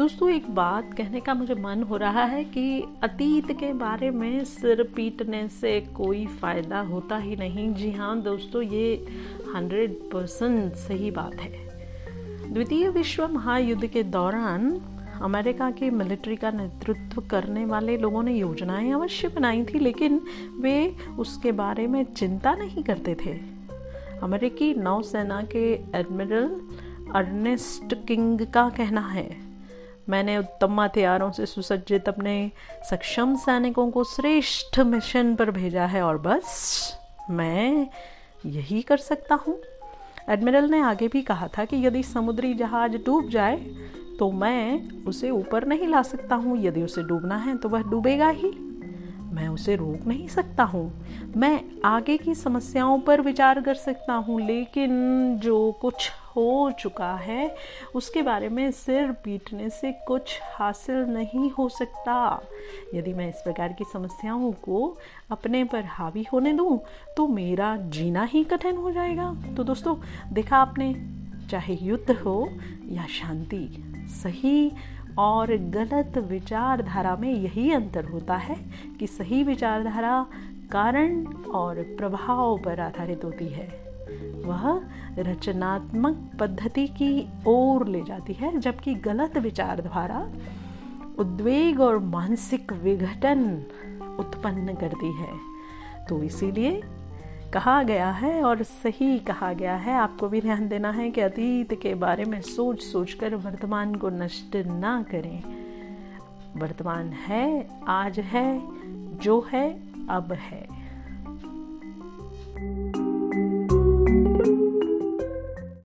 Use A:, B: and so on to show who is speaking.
A: दोस्तों, एक बात कहने का मुझे मन हो रहा है कि अतीत के बारे में सिर पीटने से कोई फ़ायदा होता ही नहीं। जी हाँ दोस्तों, ये हंड्रेड परसेंट सही बात है। द्वितीय विश्व महायुद्ध के दौरान अमेरिका के मिलिट्री का नेतृत्व करने वाले लोगों ने योजनाएँ अवश्य बनाई थी, लेकिन वे उसके बारे में चिंता नहीं करते थे। अमेरिकी नौसेना के एडमिरल अर्नेस्ट किंग का कहना है मैंने उत्तम हथियारों से सुसज्जित अपने सक्षम सैनिकों को श्रेष्ठ मिशन पर भेजा है और बस मैं यही कर सकता हूँ। एडमिरल ने आगे भी कहा था कि यदि समुद्री जहाज़ डूब जाए तो मैं उसे ऊपर नहीं ला सकता हूँ। यदि उसे डूबना है तो वह डूबेगा ही। मैं उसे रोक नहीं सकता हूँ। मैं आगे की समस्याओं पर विचार कर सकता हूँ, लेकिन जो कुछ हो चुका है, उसके बारे में सिर पीटने से कुछ हासिल नहीं हो सकता। यदि मैं इस प्रकार की समस्याओं को अपने पर हावी होने दूँ तो मेरा जीना ही कठिन हो जाएगा। तो दोस्तों, देखा आपने, चाहे युद्ध हो या शांति, सही और गलत विचारधारा में यही अंतर होता है कि सही विचारधारा कारण और प्रभाव पर आधारित होती है। वह रचनात्मक पद्धति की ओर ले जाती है, जबकि गलत विचारधारा उद्वेग और मानसिक विघटन उत्पन्न करती है। तो इसीलिए कहा गया है और सही कहा गया है। आपको भी ध्यान देना है कि अतीत के बारे में सोच सोच कर वर्तमान को नष्ट ना करें। वर्तमान है, आज है, जो है, अब है।